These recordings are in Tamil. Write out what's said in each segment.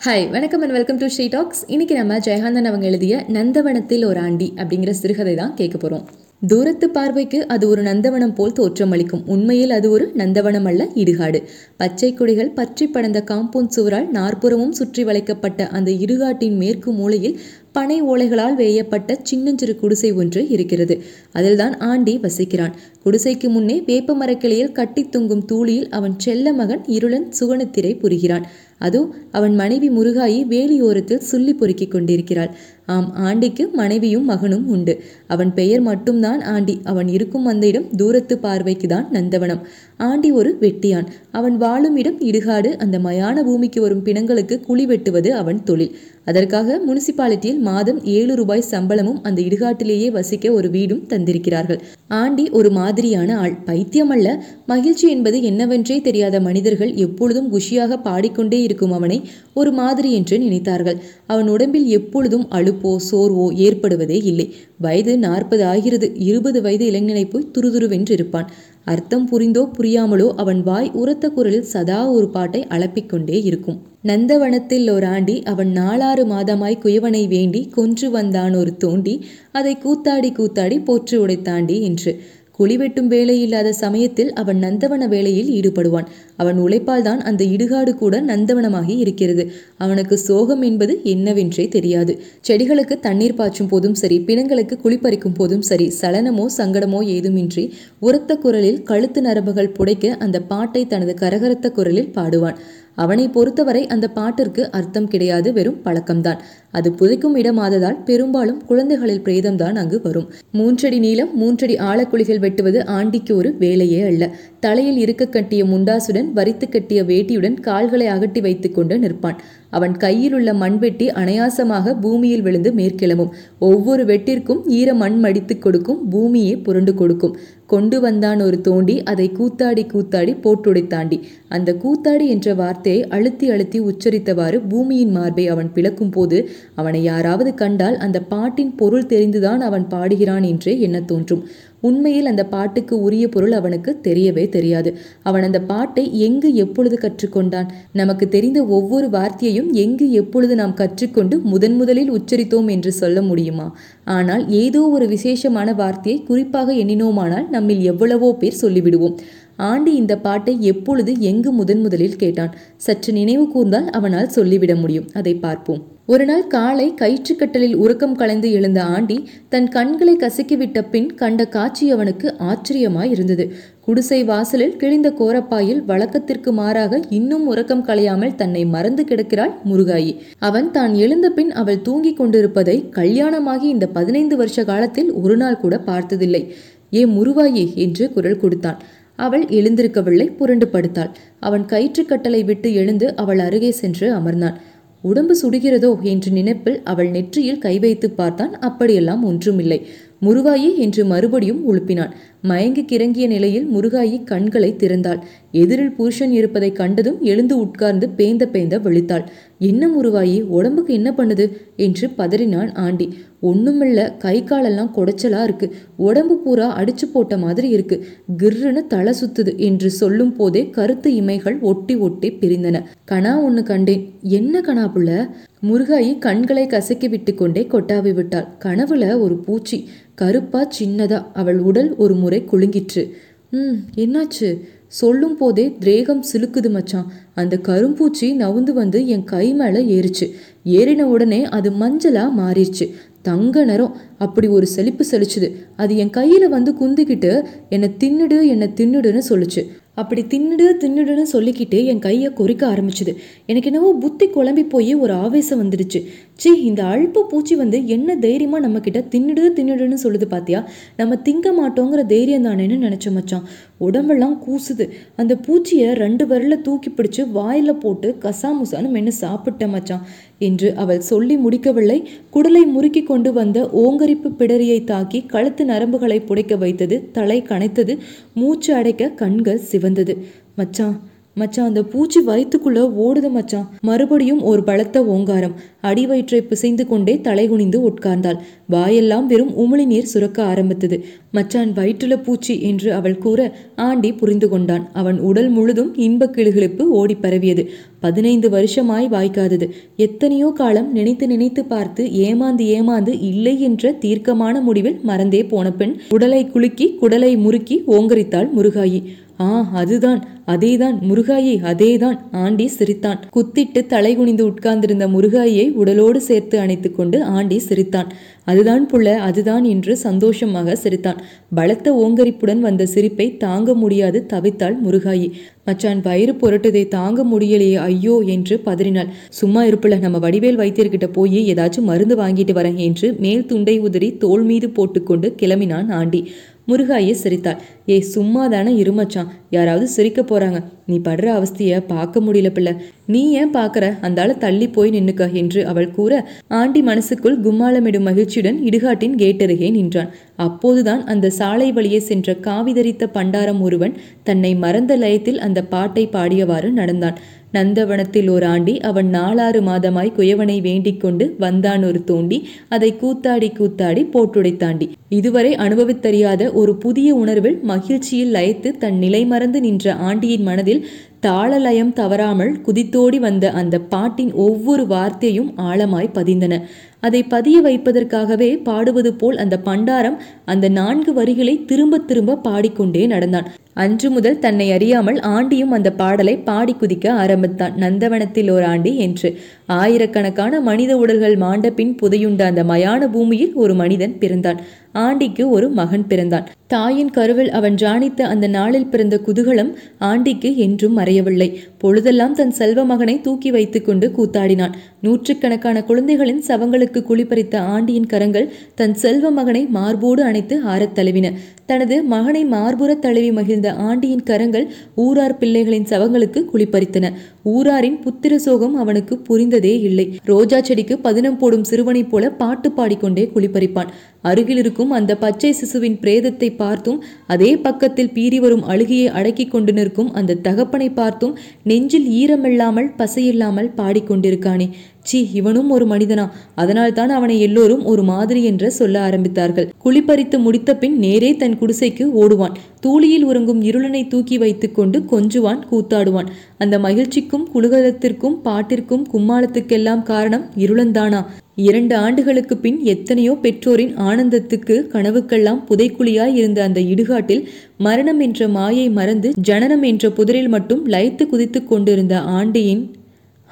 ஹாய் வணக்கம் and welcome to Sri talks இன்றைக்கி நம்ம ஜெயகாந்தன் அவங்க எழுதிய நந்தவனத்தில் ஒரு ஆண்டி அப்படிங்கிற சிறுகதை தான் கேட்க போகிறோம் தூரத்து பார்வைக்கு அது ஒரு நந்தவனம் போல் தோற்றமளிக்கும் உண்மையில் அது ஒரு நந்தவனம் அல்ல இடுகாடு. பச்சை கொடிகள் பற்றி படந்த காம்பவுண்ட் சுவரால் நாற்புறமும் சுற்றி வளைக்கப்பட்ட அந்த இடுகாட்டின் மேற்கு மூலையில் பனை ஓலைகளால் வேயப்பட்ட சின்னஞ்சிறு குடிசை ஒன்று இருக்கிறது. அதில்தான் ஆண்டி வசிக்கிறான். குடிசைக்கு முன்னே வேப்ப மரக்கிளையில் கட்டி தொங்கும் தூளியில் அவன் செல்ல மகன் இருளன் சுகணத்திரை புரிகிறான். அதோ அவன் மனைவி முருகாயி வேலியோரத்தில் சுள்ளி பொறுக்கிக் கொண்டிருக்கிறாள். ஆம் ஆண்டிக்கு மனைவியும் மகனும் உண்டு. அவன் பெயர் மட்டும்தான் ஆண்டி. அவன் இருக்கும் அந்த இடம் தூரத்து பார்வைக்கு தான் நந்தவனம். ஆண்டி ஒரு வெட்டியான். அவன் வாழும் இடம் இடுகாடு. அந்த மயான பூமிக்கு வரும் பிணங்களுக்கு குழி வெட்டுவது அவன் தொழில். அதற்காக முனிசிபாலிட்டியில் மாதம் ஏழு ரூபாய் சம்பளமும் அந்த இடுகாட்டிலேயே வசிக்க ஒரு வீடும் தந்திருக்கிறார்கள். ஆண்டி ஒரு மாதிரியான ஆள். பைத்தியமல்ல. மகிழ்ச்சி என்பது என்னவென்றே தெரியாத மனிதர்கள் எப்பொழுதும் குஷியாக பாடிக்கொண்டே இருக்கும் அவனை ஒரு மாதிரி என்று நினைத்தார்கள். அவன் உடம்பில் எப்பொழுதும் அழுப்போ சோர்வோ ஏற்படுவதே இல்லை. வயது நாற்பது ஆகிறது. இருபது வயது இளைஞனை போய் துருதுருவென்று இருப்பான் அர்த்தம் புரிந்தோ புரியாமலோ அவன் வாய் உரத்த குரலில் சதா ஒரு பாட்டை அளப்பிக்கொண்டே இருக்கும். நந்தவனத்தில் ஓராண்டி அவன் நாலாறு மாதமாய் குயவனை வேண்டி கொன்று வந்தான் ஒரு தோண்டி அதை கூத்தாடி கூத்தாடி போற்று உடைத்தாண்டி என்று. குழி வெட்டும் வேலை இல்லாத சமயத்தில் அவன் நந்தவன வேலையில் ஈடுபடுவான். அவன் உழைப்பால் தான் அந்த இடுகாடு கூட நந்தவனமாகி இருக்கிறது. அவனுக்கு சோகம் என்பது என்னவென்றே தெரியாது. செடிகளுக்கு தண்ணீர் பாய்ச்சும் போதும் சரி பிணங்களுக்கு குளிப்பறிக்கும் போதும் சரி சலனமோ சங்கடமோ ஏதுமின்றி உரத்த குரலில் கழுத்து நரம்புகள் புடைக்க அந்த பாட்டை தனது கரகரத்த குரலில் பாடுவான். அவனை பொறுத்தவரை அந்த பாட்டிற்கு அர்த்தம் கிடையாது வெறும் பழக்கம்தான். அது புதைக்கும் இடமாததால் பெரும்பாலும் குழந்தைகளில் பிரேதம்தான் அங்கு வரும். மூன்றடி நீளம் மூன்றடி ஆழக்குழிகள் வெட்டுவது ஆண்டிக்கு ஒரு வேலையே அல்ல. தலையில் இருக்க கட்டிய முண்டாசுடன் வரித்து கட்டிய வேட்டியுடன் கால்களை அகட்டி வைத்து கொண்டு நிற்பான். அவன் கையில் உள்ள மண்வெட்டி அனாயாசமாக பூமியில் விழுந்து மேற்கிளமும் ஒவ்வொரு வெட்டிற்கும் ஈர மண் மடித்து கொடுக்கும் பூமியே புரண்டு கொடுக்கும். கொண்டு வந்தான் ஒரு தோண்டி அதை கூத்தாடி கூத்தாடி போட்டுடைத்தாண்டி அந்த கூத்தாடி என்ற வார்த்தையை அழுத்தி அழுத்தி உச்சரித்தவாறு பூமியின் மார்பை அவன் பிளக்கும் போது அவனை யாராவது கண்டால் அந்த பாட்டின் பொருள் தெரிந்துதான் அவன் பாடுகிறான் என்றே எண்ண தோன்றும். உண்மையில் அந்த பாட்டுக்கு உரிய பொருள் அவனுக்கு தெரியவே தெரியாது. அவன் அந்த பாட்டை எங்கு எப்பொழுது கற்றுக்கொண்டான்? நமக்கு தெரிந்த ஒவ்வொரு வார்த்தையையும் எங்கு எப்பொழுது நாம் கற்றுக்கொண்டு முதன் முதலில் உச்சரித்தோம் என்று சொல்ல முடியுமா? ஆனால் ஏதோ ஒரு விசேஷமான வார்த்தையை குறிப்பாக எண்ணினோமானால் நம்மில் எவ்வளவோ பேர் சொல்லிவிடுவோம். ஆண்டி இந்த பாட்டை எப்பொழுது எங்கு முதன் முதலில் கேட்டான்? சற்று நினைவு கூர்ந்தால் அவனால் சொல்லிவிட முடியும். அதை பார்ப்போம். ஒரு நாள் காலை கயிற்றுக்கட்டலில் உறக்கம் கலைந்து எழுந்த ஆண்டி தன் கண்களை கசக்கிவிட்ட பின் கண்ட காட்சி அவனுக்கு ஆச்சரியமாய் இருந்தது. குடிசை வாசலில் கிழிந்த கோரப்பாயில் வழக்கத்திற்கு மாறாக இன்னும் உறக்கம் கலையாமல் தன்னை மறந்து கிடக்கிறாள் முருகாயி. அவன் தான் எழுந்த பின் அவள் தூங்கிக் கொண்டிருப்பதை கல்யாணமாகி இந்த பதினைந்து வருஷ காலத்தில் ஒரு நாள் கூட பார்த்ததில்லை. ஏ முருவாயி என்று குரல் கொடுத்தான். அவள் எழுந்திருக்கவில்லை புரண்டு படுத்தாள். அவன் கயிற்றுக்கட்டலை விட்டு எழுந்து அவள் அருகே சென்று அமர்ந்தான். உடம்பு சுடுகிறதோ? என்று நினைப்பில் அவள் நெற்றியில் கை வைத்து பார்த்தான். அப்படியெல்லாம் ஒன்றுமில்லை. முருவாயே என்று மறுபடியும் உழுப்பினான். மயங்கி கிறங்கிய நிலையில் முருகாயி கண்களை திறந்தாள். எதிரில் புருஷன் இருப்பதை கண்டதும் எழுந்து உட்கார்ந்து பேந்த பேந்த விழித்தாள். என்ன முருகாயி உடம்புக்கு என்ன பண்ணுது? என்று பதறினான் ஆண்டி. ஒண்ணுமில்ல கை காலெல்லாம் குடைச்சலா இருக்கு. உடம்பு பூரா அடிச்சு போட்ட மாதிரி இருக்கு. கிர்ருன்னு தலை சுத்துது என்று சொல்லும் போதே கருத்து இமைகள் ஒட்டி ஒட்டி பிரிந்தன. கணா ஒண்ணு கண்டேன். என்ன கணா புள்ள? முருகாயி கண்களை கசக்கி விட்டு கொண்டே கொட்டாவி விட்டாள். கனவுல ஒரு பூச்சி. கருப்பா சின்னதா. அவள் உடல் ஒரு முறை குலுங்கிற்று. ம் என்னாச்சு? சொல்லும் போதே திரேகம் சிலுக்குது மச்சான். அந்த கரும்பூச்சி நவுந்து வந்து என் கை மேலே ஏறிச்சு. ஏறின உடனே அது மஞ்சளா மாறிடுச்சு தங்க நிறம். அப்படி ஒரு செழிப்பு செழிச்சுது. அது என் கையில் வந்து குந்திக்கிட்டு என்னை தின்னுடு என்னை தின்னுடுன்னு சொல்லுச்சு. அப்படி தின்னுடு தின்னுடுன்னு சொல்லிக்கிட்டு என் கையை கொறிக்க ஆரம்பிச்சுது. எனக்கு என்னவோ புத்தி குழம்பி போய் ஒரு ஆவேசம் வந்துடுச்சு. சி இந்த அழுப்பு பூச்சி வந்து என்ன தைரியமாக நம்மக்கிட்ட தின்னுடு தின்னுடுன்னு சொல்லுது பார்த்தியா நம்ம திங்க மாட்டோங்கிற தைரியம் தானேன்னு நினச்ச மச்சான். உடம்பெல்லாம் கூசுது. அந்த பூச்சியை ரெண்டு விரல தூக்கி பிடிச்சி வாயில் போட்டு கசாமுசான்னு மென்று சாப்பிட்டேன் மச்சான். என்று அவள் சொல்லி முடிக்கவில்லை. குடலை முறுக்கி கொண்டு வந்த ஓங்கரிப்பு பிடரியை தாக்கி கழுத்து நரம்புகளை புடைக்க வைத்தது தலை கனைத்தது மூச்சு அடைக்க கண்கள் சிவந்தது. மச்சான் மச்சான் அந்த பூச்சி வயிற்றுக்குள்ள ஓடுது மச்சான். மறுபடியும் ஒரு பலத்த ஓங்காரம். அடி வயிற்றை பிசைந்து கொண்டே தலைகுனிந்து உட்கார்ந்தாள். வாயெல்லாம் வெறும் உமிழி நீர் சுரக்க ஆரம்பித்தது. மச்சான் வயிற்றுல பூச்சி என்று அவள் கூற ஆண்டி புரிந்து கொண்டான். அவன் உடல் முழுதும் இன்பக் கிளுகிழுப்பு ஓடி பரவியது. பதினைந்து வருஷமாய் வாய்க்காதது. எத்தனையோ காலம் நினைத்து நினைத்து பார்த்து ஏமாந்து ஏமாந்து இல்லை என்ற தீர்க்கமான முடிவில் மறந்தே போன பெண் உடலை குலுக்கி குடலை முறுக்கி ஓங்கரித்தாள் முருகாயி. ஆ அதுதான் அதேதான் முருகாயி அதேதான் ஆண்டி சிரித்தான். குத்திட்டு தலை குனிந்து உட்கார்ந்திருந்த முருகாயை உடலோடு சேர்த்து அணைத்து கொண்டு ஆண்டி சிரித்தான். அதுதான் புள்ள அதுதான் என்று சந்தோஷமாக சிரித்தான். பலத்த ஓங்கரிப்புடன் வந்த சிரிப்பை தாங்க முடியாது தவித்தாள் முருகாயி. மச்சான் வயிறு புரட்டுதை தாங்க முடியலையே ஐயோ என்று பதறினாள். சும்மா இருப்பில் நம்ம வடிவேல் வைத்தியர்கிட்ட போய் ஏதாச்சும் மருந்து வாங்கிட்டு வரேன் என்று மேல் துண்டை உதறி தோல் மீது போட்டுக்கொண்டு கிளம்பினான் ஆண்டி. முருகாயே சிரித்தாள். ஏய் சும்மா தானே இருமச்சான் யாராவது சிரிக்க போறாங்க. நீ படுற அவஸ்தைய பார்க்க முடியல பிள்ளை. நீ ஏன் பார்க்கற? அந்தால தள்ளி போய் நின்னுக்க என்று அவள் கூற ஆண்டி மனசுக்குள் கும்மாளமிடும் மகிழ்ச்சியுடன் இடுகாட்டின் கேட்டருகே நின்றான். அப்போதுதான் அந்த சாலை வழியே சென்ற காவிதரித்த பண்டாரம் ஒருவன் தன்னை மறந்த லயத்தில் அந்த பாட்டை பாடியவாறு நடந்தான். நந்தவனத்தில் ஓராண்டி ஆண்டி அவன் நாலாறு மாதமாய் குயவனை வேண்டிக் கொண்டு வந்தான் ஒரு தோண்டி. அதை கூத்தாடி கூத்தாடி போட்டுடைத்தாண்டி. இதுவரை அனுபவித்தறியாத ஒரு புதிய உணர்வில் மகிழ்ச்சியில் லயத்து தன் நிலை மறந்து நின்ற ஆண்டியின் மனதில் தாளலயம் தவறாமல் குதித்தோடி வந்த அந்த பாட்டின் ஒவ்வொரு வார்த்தையும் ஆழமாய் பதிந்தன. அதை பதிய வைப்பதற்காகவே பாடுவது போல் அந்த பண்டாரம் அந்த நான்கு வரிகளை திரும்ப திரும்ப பாடிக்கொண்டே நடந்தான். அன்று முதல் தன்னை அறியாமல் ஆண்டியும் அந்த பாடலை பாடி குதிக்க ஆரம்பித்தான். நந்தவனத்தில் ஓர் ஆண்டி என்று. ஆயிரக்கணக்கான மனித உடல்கள் மாண்ட பின் புதையுண்ட அந்த மயான பூமியில் ஒரு மனிதன் பிறந்தான். ஆண்டிக்கு ஒரு மகன் பிறந்தான். தாயின் கருவில் அவன் ஜானித்த அந்த நாளில் பிறந்த குதூகலம் ஆண்டிக்கு என்றும் மறையவில்லை. பொழுதெல்லாம் தன் செல்வ மகனை தூக்கி வைத்துக்கொண்டு கூத்தாடினான். நூற்றுக்கணக்கான குழந்தைகளின் சவங்களுக்கு குளிப்பறித்த ஆண்டியின் கரங்கள் தன் செல்வ மகனை மார்போடு அணைத்து ஆறத் தழுவின. தனது மகனை மார்புற தழுவி மகிழ்ந்த ஆண்டியின் கரங்கள் ஊரார் பிள்ளைகளின் சவங்களுக்கு குளிப்பறித்தன ஊராரின் புத்திர சோகம் அவனுக்கு புரிந்த இல்லை. ரோஜா செடிக்கு பதினம் போடும் சிறுவனைப் போல பாட்டு பாடிக்கொண்டே குளிப்பறிப்பான். அருகில் இருக்கும் அந்த பச்சை சிசுவின் பிரேதத்தை பார்த்தும் அதே பக்கத்தில் பீறி வரும் அழுகையை அடக்கி கொண்டு நிற்கும் அந்த தகப்பனை பார்த்தும் நெஞ்சில் ஈரமில்லாமல் பசையில்லாமல் பாடிக்கொண்டிருக்கானே. சி இவனும் ஒரு மனிதனா? அதனால் தான் அவனை எல்லோரும் ஒரு மாதிரி என்று சொல்ல ஆரம்பித்தார்கள். குளிப்பறித்து முடித்த பின் நேரே தன் குடிசைக்கு ஓடுவான். தூளியில் உறங்கும் இருளனை தூக்கி வைத்துக்கொண்டு கொஞ்சுவான் கூத்தாடுவான். அந்த மகிழ்ச்சிக்கும் குலுகலத்திற்கும் பாட்டிற்கும் கும்மாளத்துக்கெல்லாம் காரணம் இருளந்தானா? இரண்டு ஆண்டுகளுக்கு பின் எத்தனையோ பெற்றோரின் ஆனந்தத்துக்கு கனவுக்கெல்லாம் புதைக்குழியாய் இருந்த அந்த இடுகாட்டில் மரணம் என்ற மாயை மறந்து ஜனனம் என்ற புதரில் மட்டும் லயத்து குதித்து கொண்டிருந்த ஆண்டியின்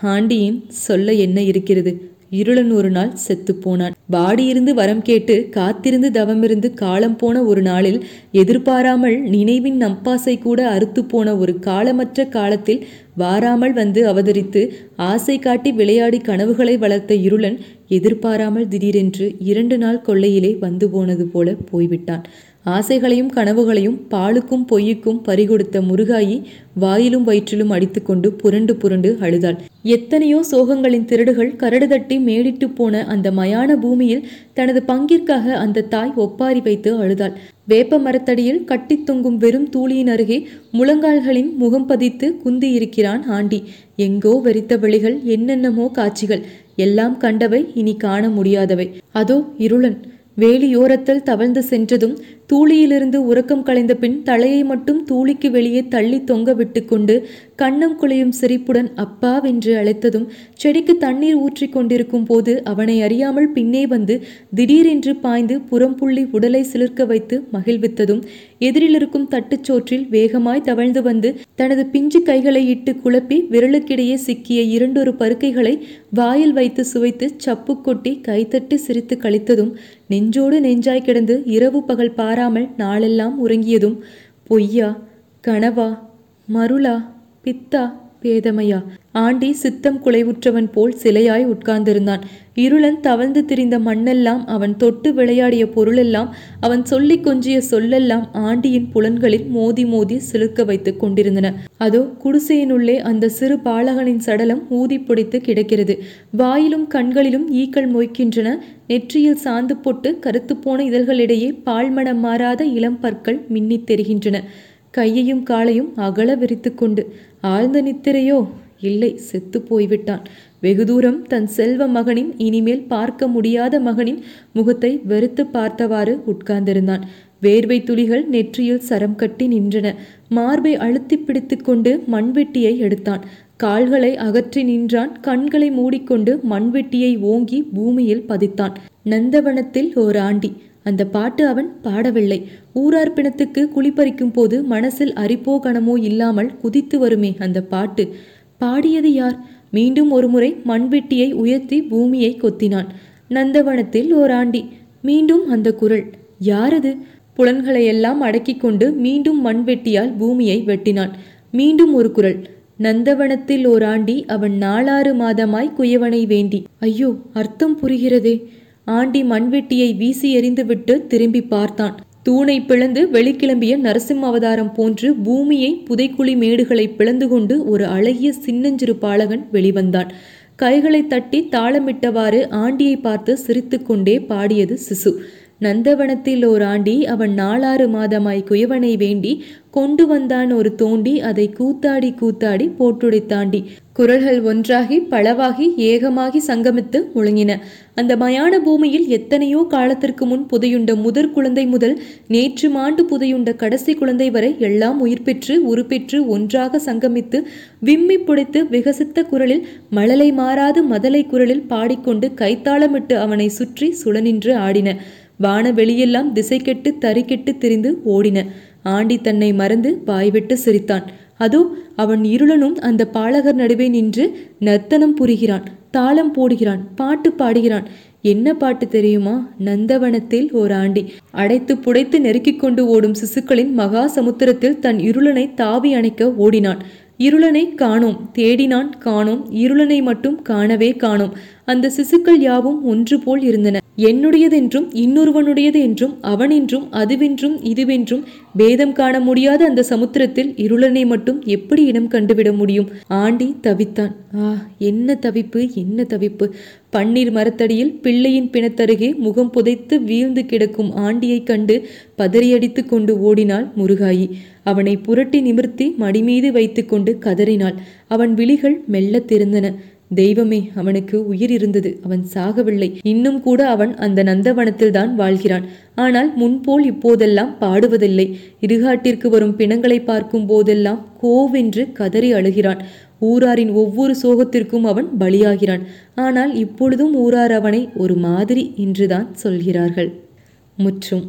ஆண்டியின் சொல்ல என்ன இருக்கிறது? இருளன் ஒரு நாள் செத்துப்போனான் பாடியிருந்து வாடியிருந்து வரம் கேட்டு காத்திருந்து தவமிருந்து காலம் போன ஒரு நாளில் எதிர்பாராமல் நினைவின் நம்பாசை கூட அறுத்து போன ஒரு காலமற்ற காலத்தில் வாராமல் வந்து அவதரித்து ஆசை காட்டி விளையாடி கனவுகளை வளர்த்த இருளன் எதிர்பாராமல் திடீரென்று இரண்டு நாள் கொள்ளையிலே வந்து போனது போல போய்விட்டான். ஆசைகளையும் கனவுகளையும் பாலுக்கும் பொய்யுக்கும் பறிகொடுத்த முருகாயி வாயிலும் வயிற்றிலும் அடித்துக்கொண்டு புரண்டு புரண்டு அழுதாள். எத்தனையோ சோகங்களின் திருடுகள் கரடு தட்டி மேடிட்டு போன அந்த மயான பூமியில் தனது பங்கிற்காக அந்த தாய் ஒப்பாரி வைத்து அழுதாள். வேப்ப மரத்தடியில் கட்டித் தொங்கும் வெறும் தூளியின் அருகே முழங்கால்களின் முகம் பதித்து குந்தி இருக்கிறான் ஆண்டி. எங்கோ வெறித்த வழிகள் என்னென்னமோ காட்சிகள் எல்லாம் கண்டவை இனி காண முடியாதவை. அதோ இருளன் வேலியோரத்தில் தவழ்ந்து சென்றதும் தூளியிலிருந்து உறக்கம் களைந்த பின் தலையை மட்டும் தூளிக்கு வெளியே தள்ளி தொங்க விட்டுக்கொண்டு கண்ணம் குலையும் சிரிப்புடன் அப்பா வென்று அழைத்ததும் செடிக்கு தண்ணீர் ஊற்றி கொண்டிருக்கும் போது அவனை அறியாமல் பின்னே வந்து திடீரென்று பாய்ந்து புறம்புள்ளி உடலை சிலிர்க்க வைத்து மகிழ்வித்ததும் எதிரிலிருக்கும் தட்டுச்சோற்றில் வேகமாய் தவழ்ந்து வந்து தனது பிஞ்சு கைகளை இட்டு குழப்பி விரலுக்கிடையே சிக்கிய இரண்டொரு பருக்கைகளை வாயில் வைத்து சுவைத்து சப்பு கொட்டி கைத்தட்டு சிரித்து கழித்ததும் நெஞ்சோடு நெஞ்சாய் கிடந்து இரவு பகல் மாறாமல் நாளெல்லாம் உறங்கியதும் பொய்யா கனவா மருளா பித்தா பேதமையா? ஆண்டி சித்தம் குலைவுற்றவன் போல் சிலையாய் உட்கார்ந்திருந்தான். இருளன் தவழ்ந்து திரிந்த மண்ணெல்லாம் அவன் தொட்டு விளையாடிய பொருளெல்லாம் அவன் சொல்லிக் கொஞ்சிய சொல்லெல்லாம் ஆண்டியின் புலன்களில் மோதி மோதி சிலுக்க வைத்துக் கொண்டிருந்தன. அதோ குடிசையினுள்ளே அந்த சிறு பாலகனின் சடலம் ஊதி பிடித்து கிடக்கிறது. வாயிலும் கண்களிலும் ஈக்கள் மொய்க்கின்றன. நெற்றியில் சாந்து போட்டு கருத்துப்போன இதழ்களிடையே பால்மணம் மாறாத இளம் பற்கள் மின்னித் தெரிகின்றன. கையையும் காலையும் அகல விரித்து கொண்டு ஆழ்ந்த நித்திரையோ? இல்லை செத்து போய்விட்டான். வெகு தூரம் தன் செல்வ மகனின் இனிமேல் பார்க்க முடியாத மகனின் முகத்தை வெறுத்து பார்த்தவாறு உட்கார்ந்திருந்தான். வேர்வை துளிகள் நெற்றியில் சரம் கட்டி நின்றன. மார்பை அழுத்தி பிடித்து கொண்டு மண்வெட்டியை எடுத்தான். கால்களை அகற்றி நின்றான். கண்களை மூடிக்கொண்டு மண்வெட்டியை ஓங்கி பூமியில் பதித்தான். நந்தவனத்தில் ஓர் ஆண்டி. அந்த பாட்டு அவன் பாடவில்லை. ஊரார் பிணத்துக்கு குளிப்பறிக்கும் போது மனசில் அரிப்போ கணமோ இல்லாமல் குதித்து வருமே அந்த பாட்டு. பாடியது யார்? மீண்டும் ஒருமுறை மண்வெட்டியை உயர்த்தி பூமியை கொத்தினான். நந்தவனத்தில் ஓராண்டி ஆண்டி. மீண்டும் அந்த குரல். யாரது? புலன்களையெல்லாம் அடக்கிக் கொண்டு மீண்டும் மண்வெட்டியால் பூமியை வெட்டினான். மீண்டும் ஒரு குரல். நந்தவனத்தில் ஓராண்டி ஆண்டி அவன் நாலாறு மாதமாய் குயவனை வேண்டி. ஐயோ அர்த்தம் புரிகிறதே. ஆண்டி மண்வெட்டியை வீசி எறிந்துவிட்டு திரும்பி பார்த்தான். தூணை பிளந்து வெளிக்கிளம்பிய நரசிம்ம அவதாரம் போன்று பூமியை புதைக்குழி மேடுகளை பிளந்து கொண்டு ஒரு அழகிய சின்னஞ்சிறு பாலகன் வெளிவந்தான். கைகளை தட்டி தாளமிட்டவாறு ஆண்டியை பார்த்து சிரித்துக்கொண்டே பாடியது சிசு. நந்தவனத்தில் ஓர் ஆண்டி அவன் நாலாறு மாதமாய் குயவனை வேண்டி கொண்டு வந்தான் ஒரு தோண்டி அதை கூத்தாடி கூத்தாடி போட்டுடைத்தாண்டி. குரல்கள் ஒன்றாகி பளவாகி ஏகமாகி சங்கமித்து முழங்கின. அந்த மயான பூமியில் எத்தனையோ காலத்திற்கு முன் புதையுண்ட முதற் குழந்தை முதல் நேற்று மாண்டு புதையுண்ட கடைசி குழந்தை வரை எல்லாம் உயிர் பெற்று உருப்பெற்று ஒன்றாக சங்கமித்து விம்மி புடைத்து விகசித்த குரலில் மழலை மாறாது மதலை குரலில் பாடிக்கொண்டு கைத்தாளமிட்டு அவனை சுற்றி சுழனின்று ஆடின. வான வெளியெல்லாம் திசை கெட்டு தறி கெட்டு திரிந்து ஓடின. ஆண்டி தன்னை மறந்து வாய்விட்டு சிரித்தான். அதோ அவன் இருளனும் அந்த பாலகர் நடுவே நின்று நர்த்தனம் புரிகிறான் தாளம் போடுகிறான் பாட்டு பாடுகிறான். என்ன பாட்டு தெரியுமா? நந்தவனத்தில் ஓர் ஆண்டி. அடைத்து புடைத்து நெருக்கிக் கொண்டு ஓடும் சிசுக்களின் மகா சமுத்திரத்தில் தன் இருளனை தாவி அணைக்க ஓடினான். இருளனை காணோம் தேடினான் காணோம். இருளனை மட்டும் காணவே காணோம். அந்த சிசுக்கள் யாவும் ஒன்று போல் இருந்தன. என்னுடையதென்றும் இன்னொருவனுடையது என்றும் அவனென்றும் அதுவென்றும் இதுவென்றும் பேதம் காண முடியாத அந்த சமுத்திரத்தில் இருளனை மட்டும் எப்படி இடம் கண்டுவிட முடியும்? ஆண்டி தவித்தான். ஆ என்ன தவிப்பு என்ன தவிப்பு. பன்னீர் மரத்தடியில் பிள்ளையின் பிணத்தருகே முகம் புதைத்து வீழ்ந்து கிடக்கும் ஆண்டியைக் கண்டு பதறியடித்து கொண்டு ஓடினாள் முருகாயி. அவனை புரட்டி நிமிர்த்தி மடிமீது வைத்துக்கொண்டு கதறினாள். அவன் விழிகள் மெல்ல திறந்தன. தெய்வமே அவனுக்கு உயிர் இருந்தது அவன் சாகவில்லை. இன்னும் கூட அவன் அந்த நந்தவனத்தில் தான் வாழ்கிறான். ஆனால் முன்போல் இப்போதெல்லாம் பாடுவதில்லை. இருகாட்டிற்கு வரும் பிணங்களை பார்க்கும் போதெல்லாம் கோவென்று கதறி அழுகிறான். ஊராரின் ஒவ்வொரு சோகத்திற்கும் அவன் பலியாகிறான். ஆனால் இப்பொழுதும் ஊரார் அவனை ஒரு மாதிரி என்றுதான் சொல்கிறார்கள். முற்றும்.